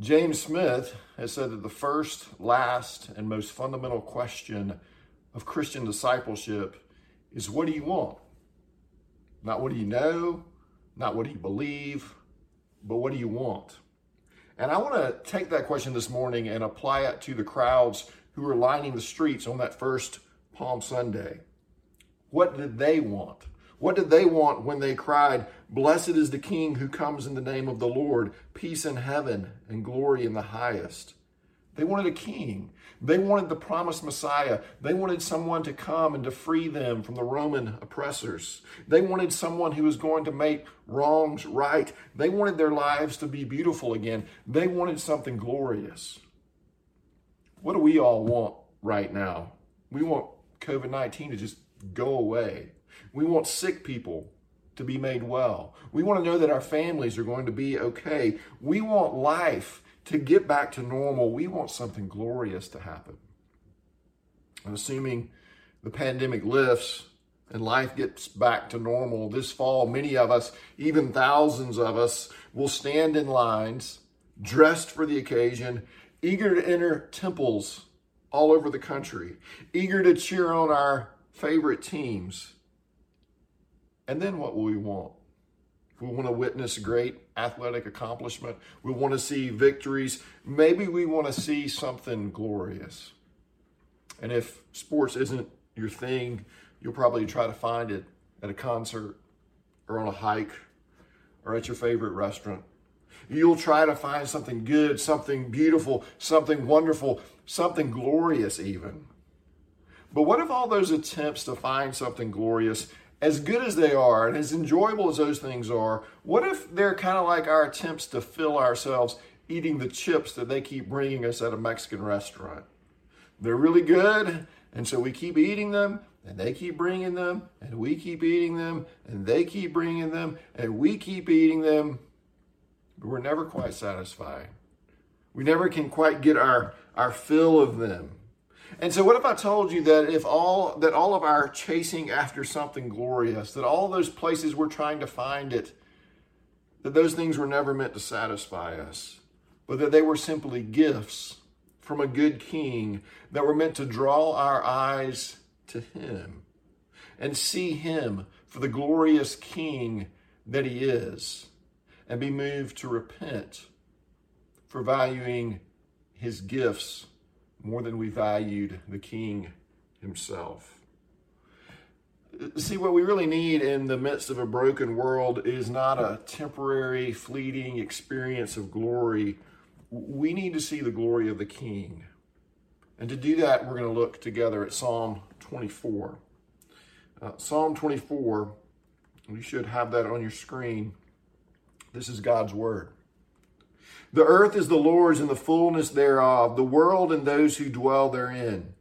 James Smith has said that the first, last, and most fundamental question of Christian discipleship is what do you want? Not what do you know, not what do you believe, but what do you want? And I want to take that question this morning and apply it to the crowds who were lining the streets on that first Palm Sunday. What did they want? What did they want when they cried, Blessed is the King who comes in the name of the Lord, peace in heaven and glory in the highest? They wanted a king. They wanted the promised Messiah. They wanted someone to come and to free them from the Roman oppressors. They wanted someone who was going to make wrongs right. They wanted their lives to be beautiful again. They wanted something glorious. What do we all want right now? We want COVID 19 to just go away. We want sick people to be made well. We want to know that our families are going to be okay. We want life to get back to normal. We want something glorious to happen. And assuming the pandemic lifts and life gets back to normal this fall, many of us, even thousands of us, will stand in lines, dressed for the occasion, eager to enter temples all over the country, eager to cheer on our favorite teams. And then what will we want? We want to witness great athletic accomplishment. We want to see victories. Maybe we want to see something glorious. And if sports isn't your thing, you'll probably try to find it at a concert or on a hike or at your favorite restaurant. You'll try to find something good, something beautiful, something wonderful, something glorious, even. But what if all those attempts to find something glorious, as good as they are and as enjoyable as those things are, what if they're kind of like our attempts to fill ourselves eating the chips that they keep bringing us at a Mexican restaurant? They're really good, and so we keep eating them, and they keep bringing them, and we keep eating them, and they keep bringing them, and we keep eating them, but we're never quite satisfied. We never can quite get our, our fill of them. And so what if I told you that if all that all of our chasing after something glorious, that all those places we're trying to find it, that those things were never meant to satisfy us, but that they were simply gifts from a good king that were meant to draw our eyes to him and see him for the glorious king that he is and be moved to repent for valuing his gifts more than we valued the king himself. See, what we really need in the midst of a broken world is not a temporary, fleeting experience of glory. We need to see the glory of the king. And to do that, we're going to look together at Psalm 24. Uh, Psalm 24, you should have that on your screen. This is God's word. The earth is the Lord's and the fullness thereof, the world and those who dwell therein.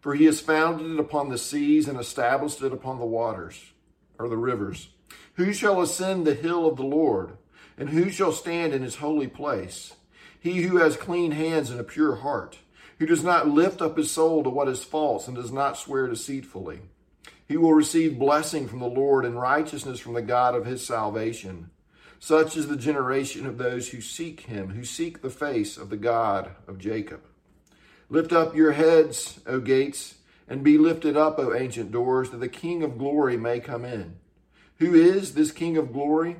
For he has founded it upon the seas and established it upon the waters, or the rivers. Who shall ascend the hill of the Lord? And who shall stand in his holy place? He who has clean hands and a pure heart, who does not lift up his soul to what is false and does not swear deceitfully. He will receive blessing from the Lord and righteousness from the God of his salvation. Such is the generation of those who seek him, who seek the face of the God of Jacob. Lift up your heads, O gates, and be lifted up, O ancient doors, that the King of glory may come in. Who is this King of glory?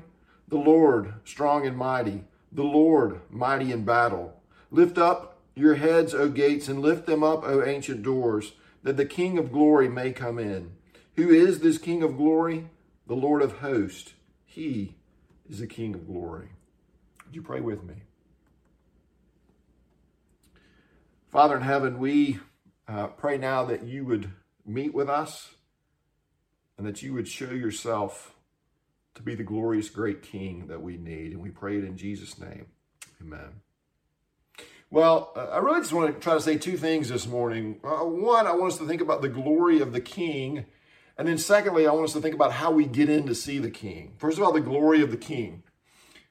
The Lord, strong and mighty, the Lord, mighty in battle. Lift up your heads, O gates, and lift them up, O ancient doors, that the King of glory may come in. Who is this King of glory? The Lord of hosts. He is the King of glory. Would you pray with me? Father in heaven, we uh, pray now that you would meet with us and that you would show yourself to be the glorious great King that we need. And we pray it in Jesus' name. Amen. Well, uh, I really just want to try to say two things this morning. Uh, one, I want us to think about the glory of the King and then, secondly, I want us to think about how we get in to see the king. First of all, the glory of the king.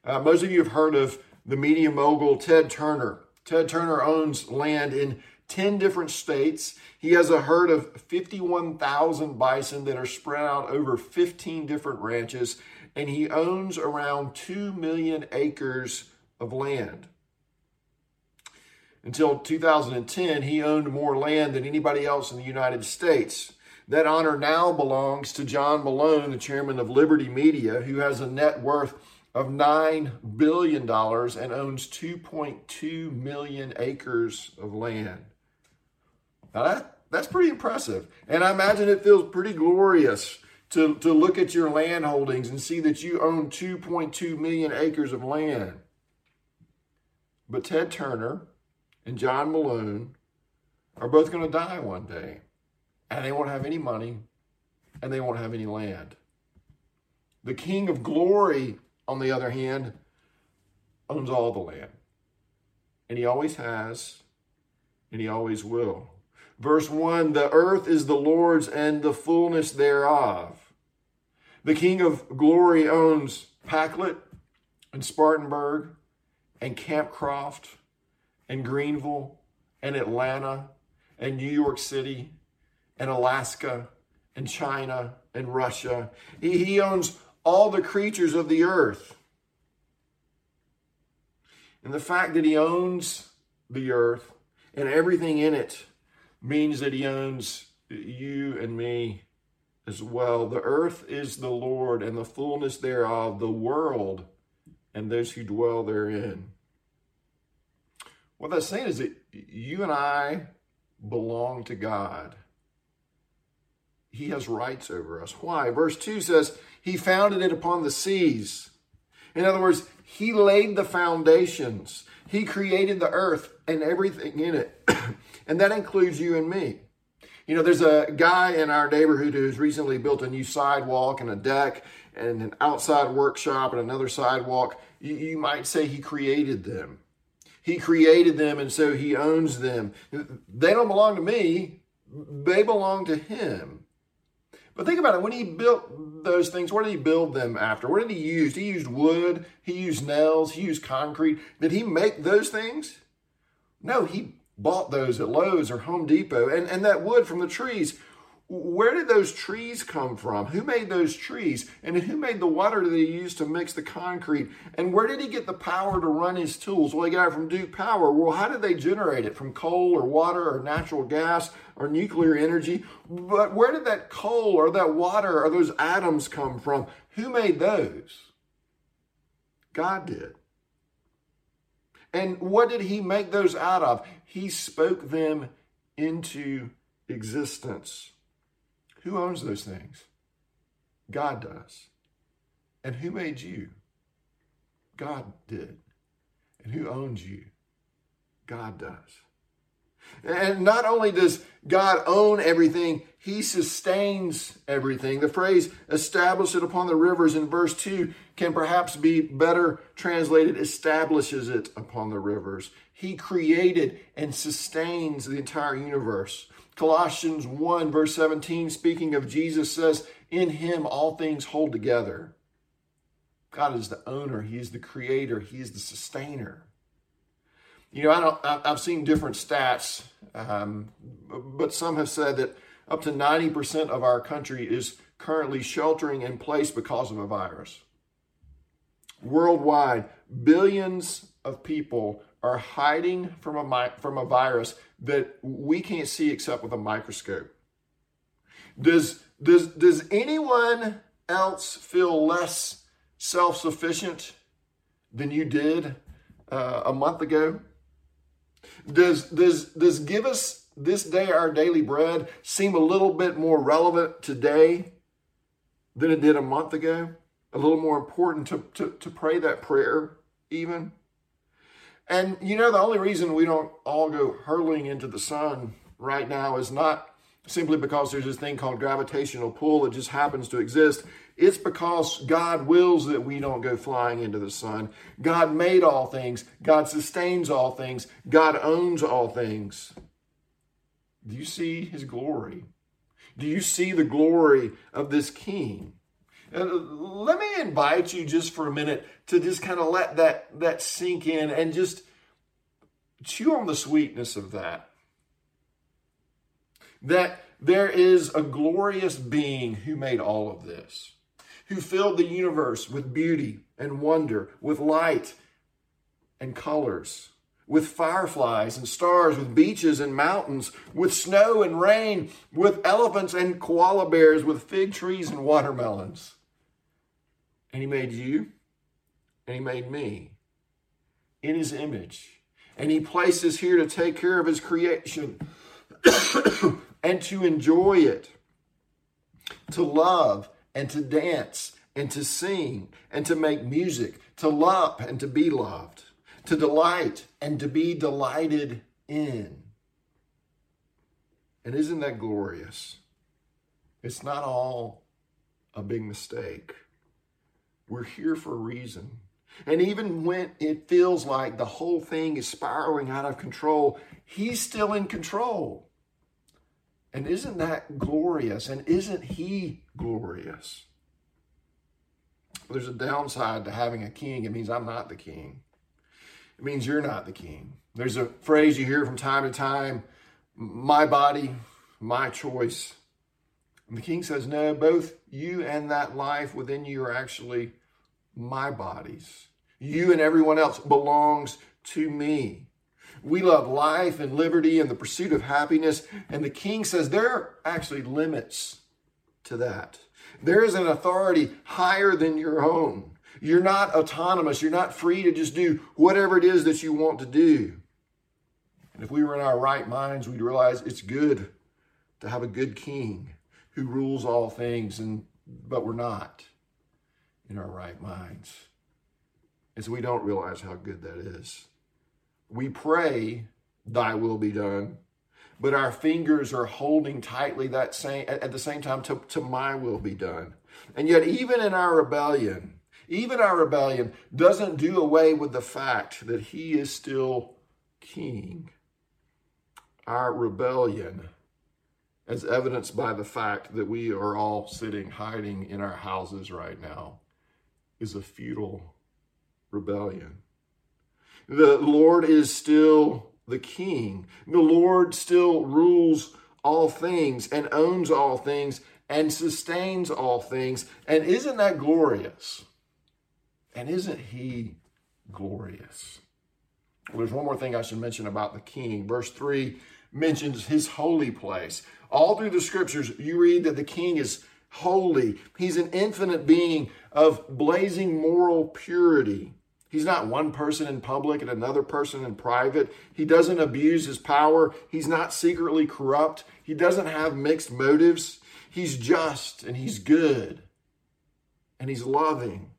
Uh, most of you have heard of the media mogul Ted Turner. Ted Turner owns land in 10 different states. He has a herd of 51,000 bison that are spread out over 15 different ranches, and he owns around 2 million acres of land. Until 2010, he owned more land than anybody else in the United States. That honor now belongs to John Malone, the chairman of Liberty Media, who has a net worth of $9 billion and owns 2.2 million acres of land. Now that, that's pretty impressive. And I imagine it feels pretty glorious to, to look at your land holdings and see that you own 2.2 million acres of land. But Ted Turner and John Malone are both going to die one day and they won't have any money and they won't have any land. The King of Glory, on the other hand, owns all the land. And he always has, and he always will. Verse 1 The earth is the Lord's and the fullness thereof. The King of Glory owns Pacolet and Spartanburg and Campcroft and Greenville and Atlanta and New York City and Alaska and China and Russia. He, he owns all the creatures of the earth. And the fact that he owns the earth and everything in it means that he owns you and me as well. The earth is the Lord and the fullness thereof, the world and those who dwell therein. What that's saying is that you and I belong to God. He has rights over us. Why? Verse 2 says, He founded it upon the seas. In other words, He laid the foundations. He created the earth and everything in it. and that includes you and me. You know, there's a guy in our neighborhood who's recently built a new sidewalk and a deck and an outside workshop and another sidewalk. You, you might say he created them. He created them and so he owns them. They don't belong to me, they belong to him. But think about it. When he built those things, what did he build them after? What did he use? He used wood. He used nails. He used concrete. Did he make those things? No, he bought those at Lowe's or Home Depot. And, and that wood from the trees, where did those trees come from? Who made those trees? And who made the water that he used to mix the concrete? And where did he get the power to run his tools? Well, he got it from Duke Power. Well, how did they generate it? From coal or water or natural gas or nuclear energy? But where did that coal or that water or those atoms come from? Who made those? God did. And what did he make those out of? He spoke them into existence. Who owns those things? God does. And who made you? God did. And who owns you? God does. And not only does God own everything, he sustains everything. The phrase establish it upon the rivers in verse 2 can perhaps be better translated establishes it upon the rivers. He created and sustains the entire universe. Colossians 1, verse 17, speaking of Jesus, says, In him all things hold together. God is the owner, He is the creator, He is the sustainer. You know, I don't, I've seen different stats, um, but some have said that up to 90% of our country is currently sheltering in place because of a virus. Worldwide, billions of people are hiding from a, from a virus that we can't see except with a microscope. Does, does, does anyone else feel less self sufficient than you did uh, a month ago? Does, does, does give us this day our daily bread seem a little bit more relevant today than it did a month ago? A little more important to, to, to pray that prayer, even? And you know, the only reason we don't all go hurling into the sun right now is not simply because there's this thing called gravitational pull that just happens to exist. It's because God wills that we don't go flying into the sun. God made all things, God sustains all things, God owns all things. Do you see his glory? Do you see the glory of this king? Uh, let me invite you just for a minute to just kind of let that, that sink in and just chew on the sweetness of that. That there is a glorious being who made all of this, who filled the universe with beauty and wonder, with light and colors, with fireflies and stars, with beaches and mountains, with snow and rain, with elephants and koala bears, with fig trees and watermelons. And he made you, and he made me in his image. And he placed us here to take care of his creation and to enjoy it, to love and to dance and to sing and to make music, to love and to be loved to delight and to be delighted in. And isn't that glorious? It's not all a big mistake. We're here for a reason. And even when it feels like the whole thing is spiraling out of control, He's still in control. And isn't that glorious? And isn't He glorious? There's a downside to having a king. It means I'm not the king it means you're not the king. There's a phrase you hear from time to time my body, my choice. And the king says, No, both you and that life within you are actually my bodies. You and everyone else belongs to me. We love life and liberty and the pursuit of happiness. And the king says there are actually limits to that. There is an authority higher than your own. You're not autonomous. You're not free to just do whatever it is that you want to do. And if we were in our right minds, we'd realize it's good to have a good king who rules all things, and but we're not in our right minds. And so we don't realize how good that is. We pray, thy will be done, but our fingers are holding tightly that same at the same time to, to my will be done. And yet, even in our rebellion, even our rebellion doesn't do away with the fact that he is still king. Our rebellion, as evidenced by the fact that we are all sitting hiding in our houses right now, is a futile rebellion. The Lord is still the king. The Lord still rules all things and owns all things and sustains all things. And isn't that glorious? And isn't he glorious? Well, there's one more thing I should mention about the king. Verse 3 mentions his holy place. All through the scriptures, you read that the king is holy. He's an infinite being of blazing moral purity. He's not one person in public and another person in private. He doesn't abuse his power. He's not secretly corrupt. He doesn't have mixed motives. He's just and he's good and he's loving.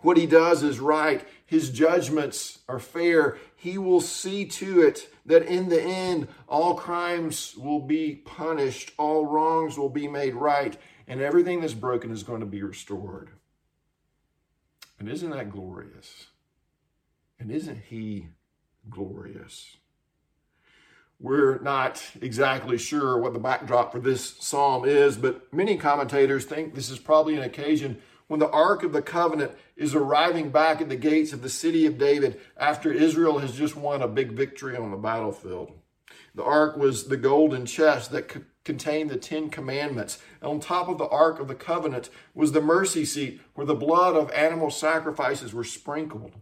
What he does is right. His judgments are fair. He will see to it that in the end, all crimes will be punished, all wrongs will be made right, and everything that's broken is going to be restored. And isn't that glorious? And isn't he glorious? We're not exactly sure what the backdrop for this psalm is, but many commentators think this is probably an occasion when the Ark of the Covenant is arriving back at the gates of the city of David after Israel has just won a big victory on the battlefield. The Ark was the golden chest that contained the Ten Commandments. on top of the Ark of the Covenant was the mercy seat where the blood of animal sacrifices were sprinkled.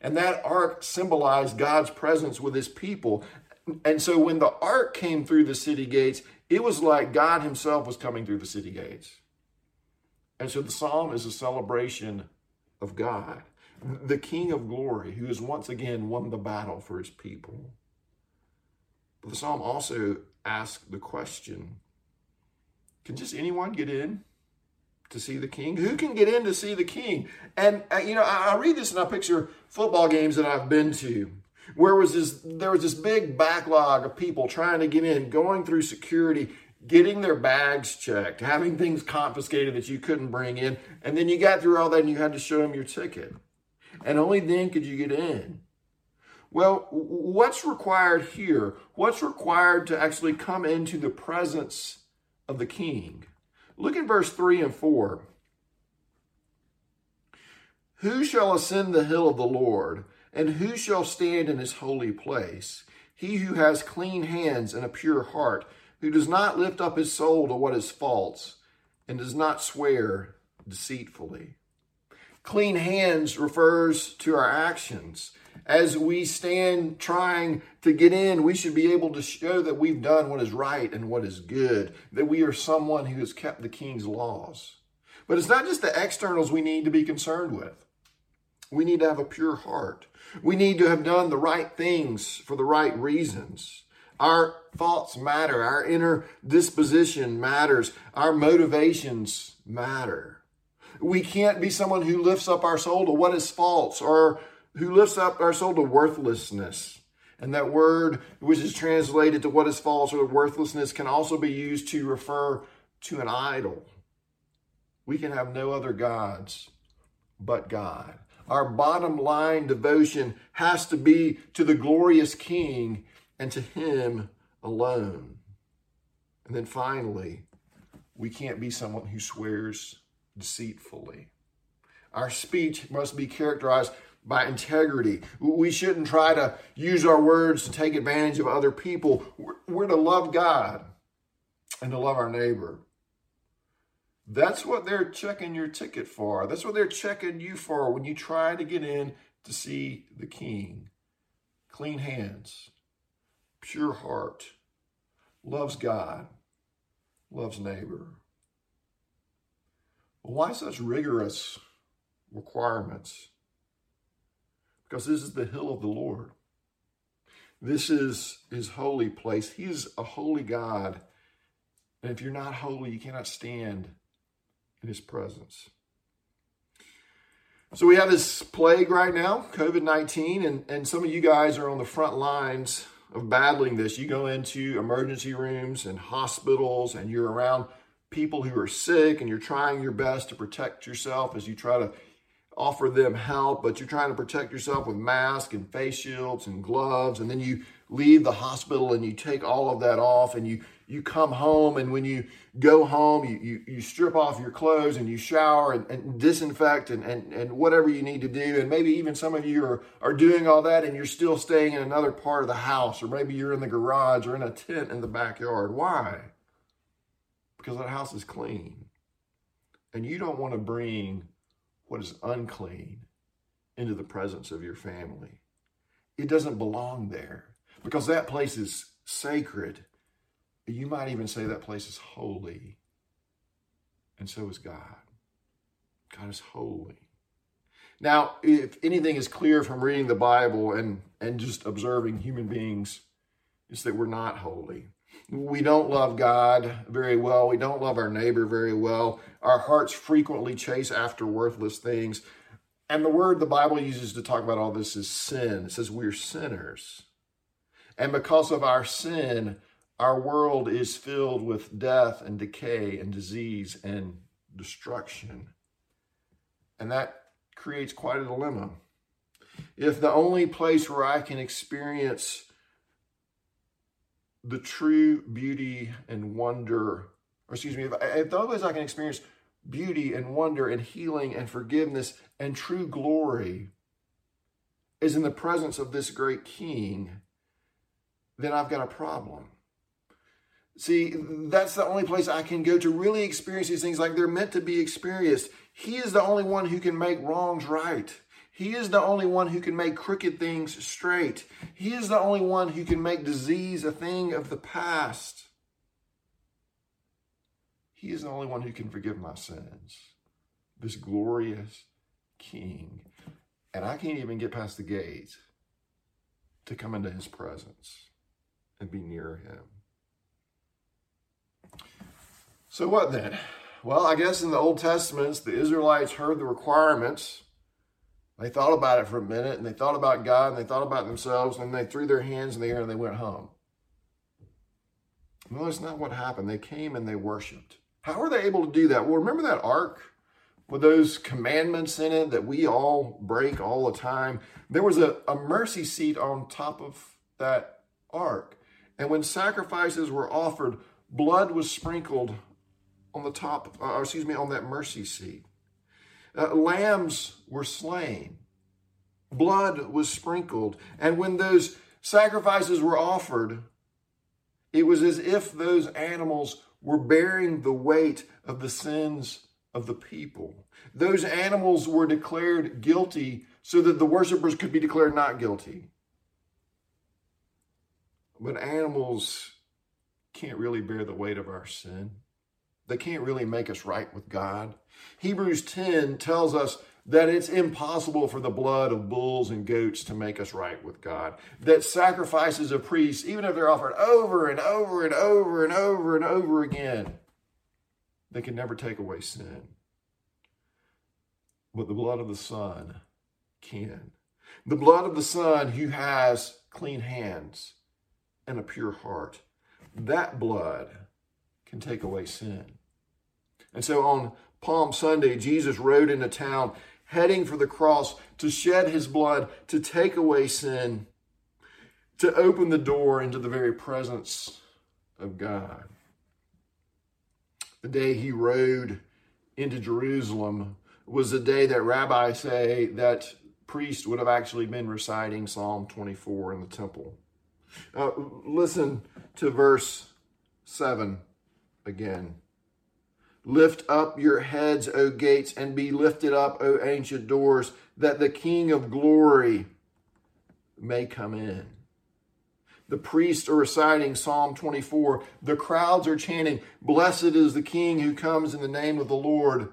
And that ark symbolized God's presence with his people. And so when the ark came through the city gates, it was like God himself was coming through the city gates. And so the psalm is a celebration of God, the King of glory, who has once again won the battle for his people. But the psalm also asks the question can just anyone get in to see the king? Who can get in to see the king? And, uh, you know, I, I read this and I picture football games that I've been to where was this there was this big backlog of people trying to get in going through security getting their bags checked, having things confiscated that you couldn't bring in, and then you got through all that and you had to show them your ticket. And only then could you get in. Well, what's required here? What's required to actually come into the presence of the king? Look at verse 3 and 4. Who shall ascend the hill of the Lord, and who shall stand in his holy place? He who has clean hands and a pure heart who does not lift up his soul to what is false and does not swear deceitfully. Clean hands refers to our actions. As we stand trying to get in, we should be able to show that we've done what is right and what is good, that we are someone who has kept the king's laws. But it's not just the externals we need to be concerned with. We need to have a pure heart. We need to have done the right things for the right reasons. Our thoughts matter. Our inner disposition matters. Our motivations matter. We can't be someone who lifts up our soul to what is false or who lifts up our soul to worthlessness. And that word, which is translated to what is false or worthlessness, can also be used to refer to an idol. We can have no other gods but God. Our bottom line devotion has to be to the glorious King and to Him alone. And then finally, we can't be someone who swears deceitfully. Our speech must be characterized by integrity. We shouldn't try to use our words to take advantage of other people. We're to love God and to love our neighbor. That's what they're checking your ticket for. That's what they're checking you for when you try to get in to see the king. Clean hands, pure heart, loves God, loves neighbor. Why such rigorous requirements? Because this is the hill of the Lord. This is his holy place. He is a holy God. And if you're not holy, you cannot stand in his presence. So we have this plague right now, COVID 19, and, and some of you guys are on the front lines of battling this. You go into emergency rooms and hospitals, and you're around people who are sick, and you're trying your best to protect yourself as you try to offer them help, but you're trying to protect yourself with masks and face shields and gloves, and then you leave the hospital and you take all of that off and you you come home and when you go home you you, you strip off your clothes and you shower and, and disinfect and, and and whatever you need to do and maybe even some of you are are doing all that and you're still staying in another part of the house or maybe you're in the garage or in a tent in the backyard. Why? Because that house is clean. And you don't want to bring what is unclean into the presence of your family it doesn't belong there because that place is sacred. You might even say that place is holy. And so is God. God is holy. Now, if anything is clear from reading the Bible and, and just observing human beings, it's that we're not holy. We don't love God very well. We don't love our neighbor very well. Our hearts frequently chase after worthless things. And the word the Bible uses to talk about all this is sin. It says we're sinners. And because of our sin, our world is filled with death and decay and disease and destruction. And that creates quite a dilemma. If the only place where I can experience the true beauty and wonder, or excuse me, if, the only place I can experience beauty and wonder and healing and forgiveness and true glory is in the presence of this great king, then I've got a problem. See, that's the only place I can go to really experience these things like they're meant to be experienced. He is the only one who can make wrongs right. He is the only one who can make crooked things straight. He is the only one who can make disease a thing of the past. He is the only one who can forgive my sins. This glorious King. And I can't even get past the gate to come into his presence and be near him. So, what then? Well, I guess in the Old Testament, the Israelites heard the requirements. They thought about it for a minute and they thought about God and they thought about themselves and they threw their hands in the air and they went home. No, that's not what happened. They came and they worshiped. How were they able to do that? Well, remember that ark with those commandments in it that we all break all the time? There was a, a mercy seat on top of that ark. And when sacrifices were offered, blood was sprinkled on the top, uh, excuse me, on that mercy seat. Uh, lambs were slain. Blood was sprinkled. And when those sacrifices were offered, it was as if those animals were bearing the weight of the sins of the people. Those animals were declared guilty so that the worshipers could be declared not guilty. But animals can't really bear the weight of our sin. They can't really make us right with God. Hebrews 10 tells us that it's impossible for the blood of bulls and goats to make us right with God. That sacrifices of priests, even if they're offered over and over and over and over and over again, they can never take away sin. But the blood of the Son can. The blood of the Son who has clean hands and a pure heart. That blood can take away sin. And so on Palm Sunday, Jesus rode into town heading for the cross to shed his blood, to take away sin, to open the door into the very presence of God. The day he rode into Jerusalem was the day that rabbis say that priest would have actually been reciting Psalm 24 in the temple. Uh, listen to verse 7 again. Lift up your heads, O gates, and be lifted up, O ancient doors, that the King of glory may come in. The priests are reciting Psalm 24. The crowds are chanting, Blessed is the King who comes in the name of the Lord.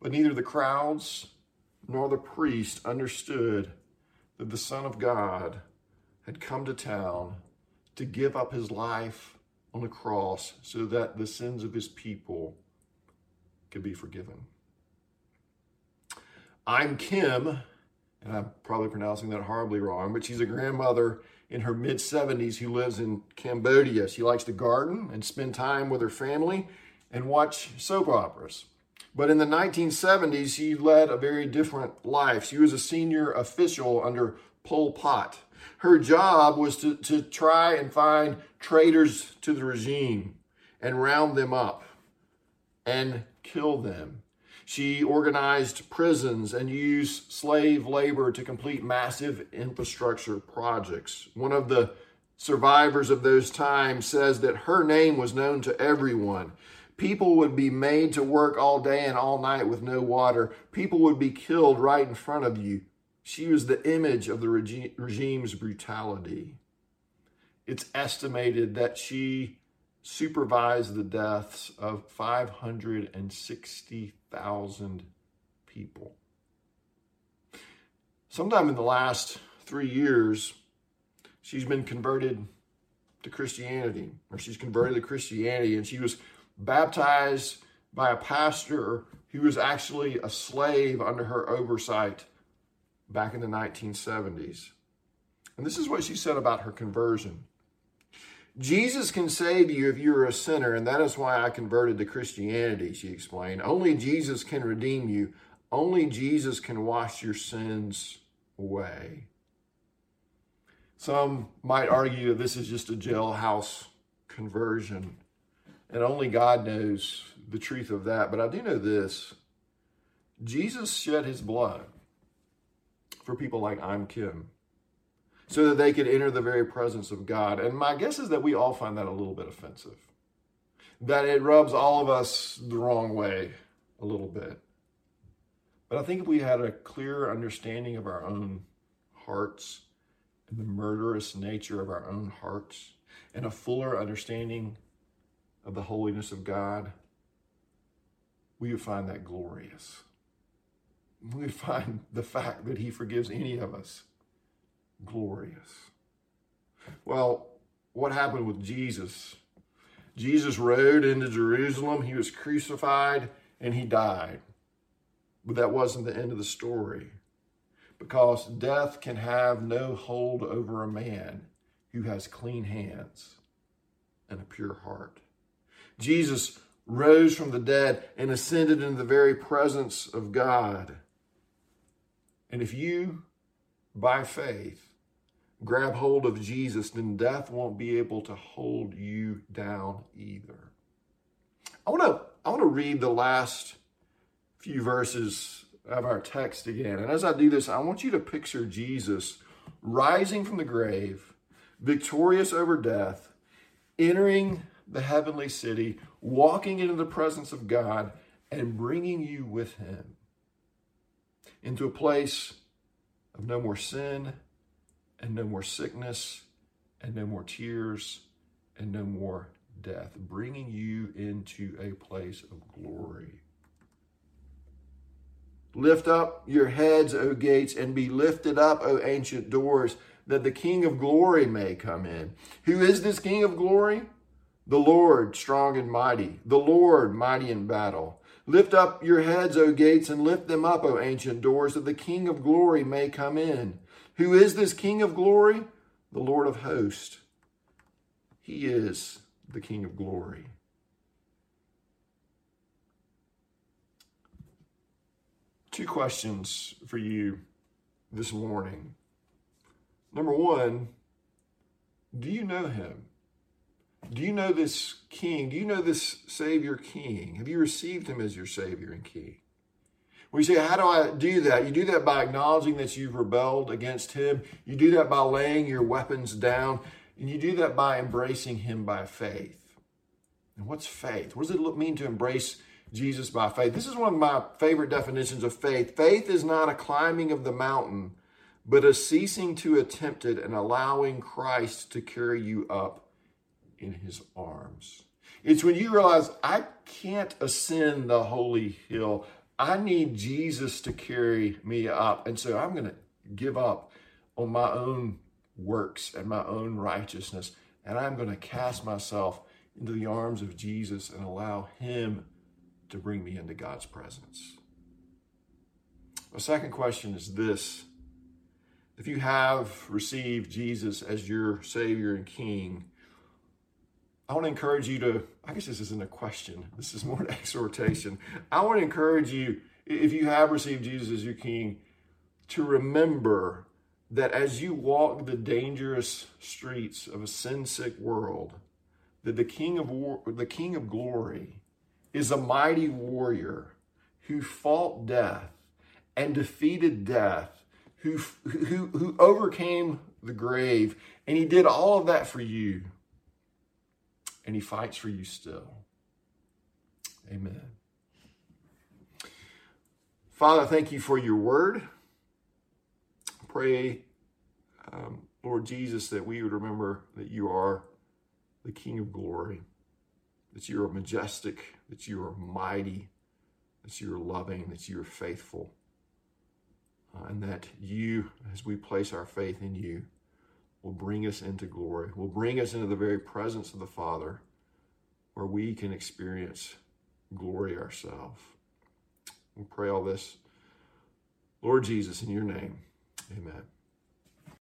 But neither the crowds nor the priest understood that the Son of God had come to town to give up his life on the cross so that the sins of his people could be forgiven. Im Chaem, and I'm probably pronouncing that horribly wrong, but she's a grandmother in her mid 70s who lives in Cambodia. She likes to garden and spend time with her family and watch soap operas. But in the 1970s, she led a very different life. She was a senior official under Pol Pot. Her job was to, to try and find traitors to the regime and round them up and kill them. She organized prisons and used slave labor to complete massive infrastructure projects. One of the survivors of those times says that her name was known to everyone. People would be made to work all day and all night with no water. People would be killed right in front of you. She was the image of the regime's brutality. It's estimated that she supervised the deaths of 560,000 people. Sometime in the last three years, she's been converted to Christianity, or she's converted to Christianity, and she was baptized by a pastor who was actually a slave under her oversight back in the 1970s. And this is what she said about her conversion. Jesus can save you if you're a sinner, and that is why I converted to Christianity, she explained. Only Jesus can redeem you. Only Jesus can wash your sins away. Some might argue that this is just a jailhouse conversion, and only God knows the truth of that. But I do know this Jesus shed his blood for people like Im Chaem so that they could enter the very presence of God. And my guess is that we all find that a little bit offensive, that it rubs all of us the wrong way a little bit. But I think if we had a clearer understanding of our own hearts and the murderous nature of our own hearts, and a fuller understanding of the holiness of God, we would find that glorious. We would find the fact that He forgives any of us glorious. Well, what happened with Jesus? Jesus rode into Jerusalem, he was crucified, and he died. But that wasn't the end of the story because death can have no hold over a man who has clean hands and a pure heart. Jesus rose from the dead and ascended into the very presence of God. And if you, by faith, grab hold of Jesus, then death won't be able to hold you down either. I want to I want to read the last few verses of our text again. And as I do this, I want you to picture Jesus rising from the grave, victorious over death, entering the heavenly city, walking into the presence of God, and bringing you with him into a place of no more sin and no more sickness and no more tears and no more death, bringing you into a place of glory. Lift up your heads, O gates, and be lifted up, O ancient doors, that the King of glory may come in. Who is this King of glory? The Lord, strong and mighty, the Lord, mighty in battle. Lift up your heads, O gates, and lift them up, O ancient doors, that the King of glory may come in. Who is this King of glory? The Lord of hosts. He is the King of glory. Two questions for you this morning. Number one, do you know him? Do you know this king? Do you know this Savior King? Have you received him as your Savior and King? We say, How do I do that? You do that by acknowledging that you've rebelled against him. You do that by laying your weapons down. And you do that by embracing him by faith. And what's faith? What does it mean to embrace Jesus by faith? This is one of my favorite definitions of faith. Faith is not a climbing of the mountain, but a ceasing to attempt it and allowing Christ to carry you up in his arms. It's when you realize I can't ascend the holy hill. I need Jesus to carry me up. And so I'm going to give up on my own works and my own righteousness. And I'm going to cast myself into the arms of Jesus and allow Him to bring me into God's presence. The second question is this If you have received Jesus as your Savior and King, I want to encourage you to, I guess this isn't a question, this is more an exhortation. I want to encourage you, if you have received Jesus as your King, to remember that as you walk the dangerous streets of a sin sick world, that the King of war, the King of glory is a mighty warrior who fought death and defeated death, who, who, who overcame the grave, and he did all of that for you and he fights for you still. Amen. Father, thank you for your word. Pray, um, Lord Jesus, that we would remember that you are the King of glory, that you are majestic, that you are mighty, that you are loving, that you are faithful, uh, and that you, as we place our faith in you, will bring us into glory, will bring us into the very presence of the Father where we can experience glory ourselves. We pray all this, Lord Jesus, in your name. Amen.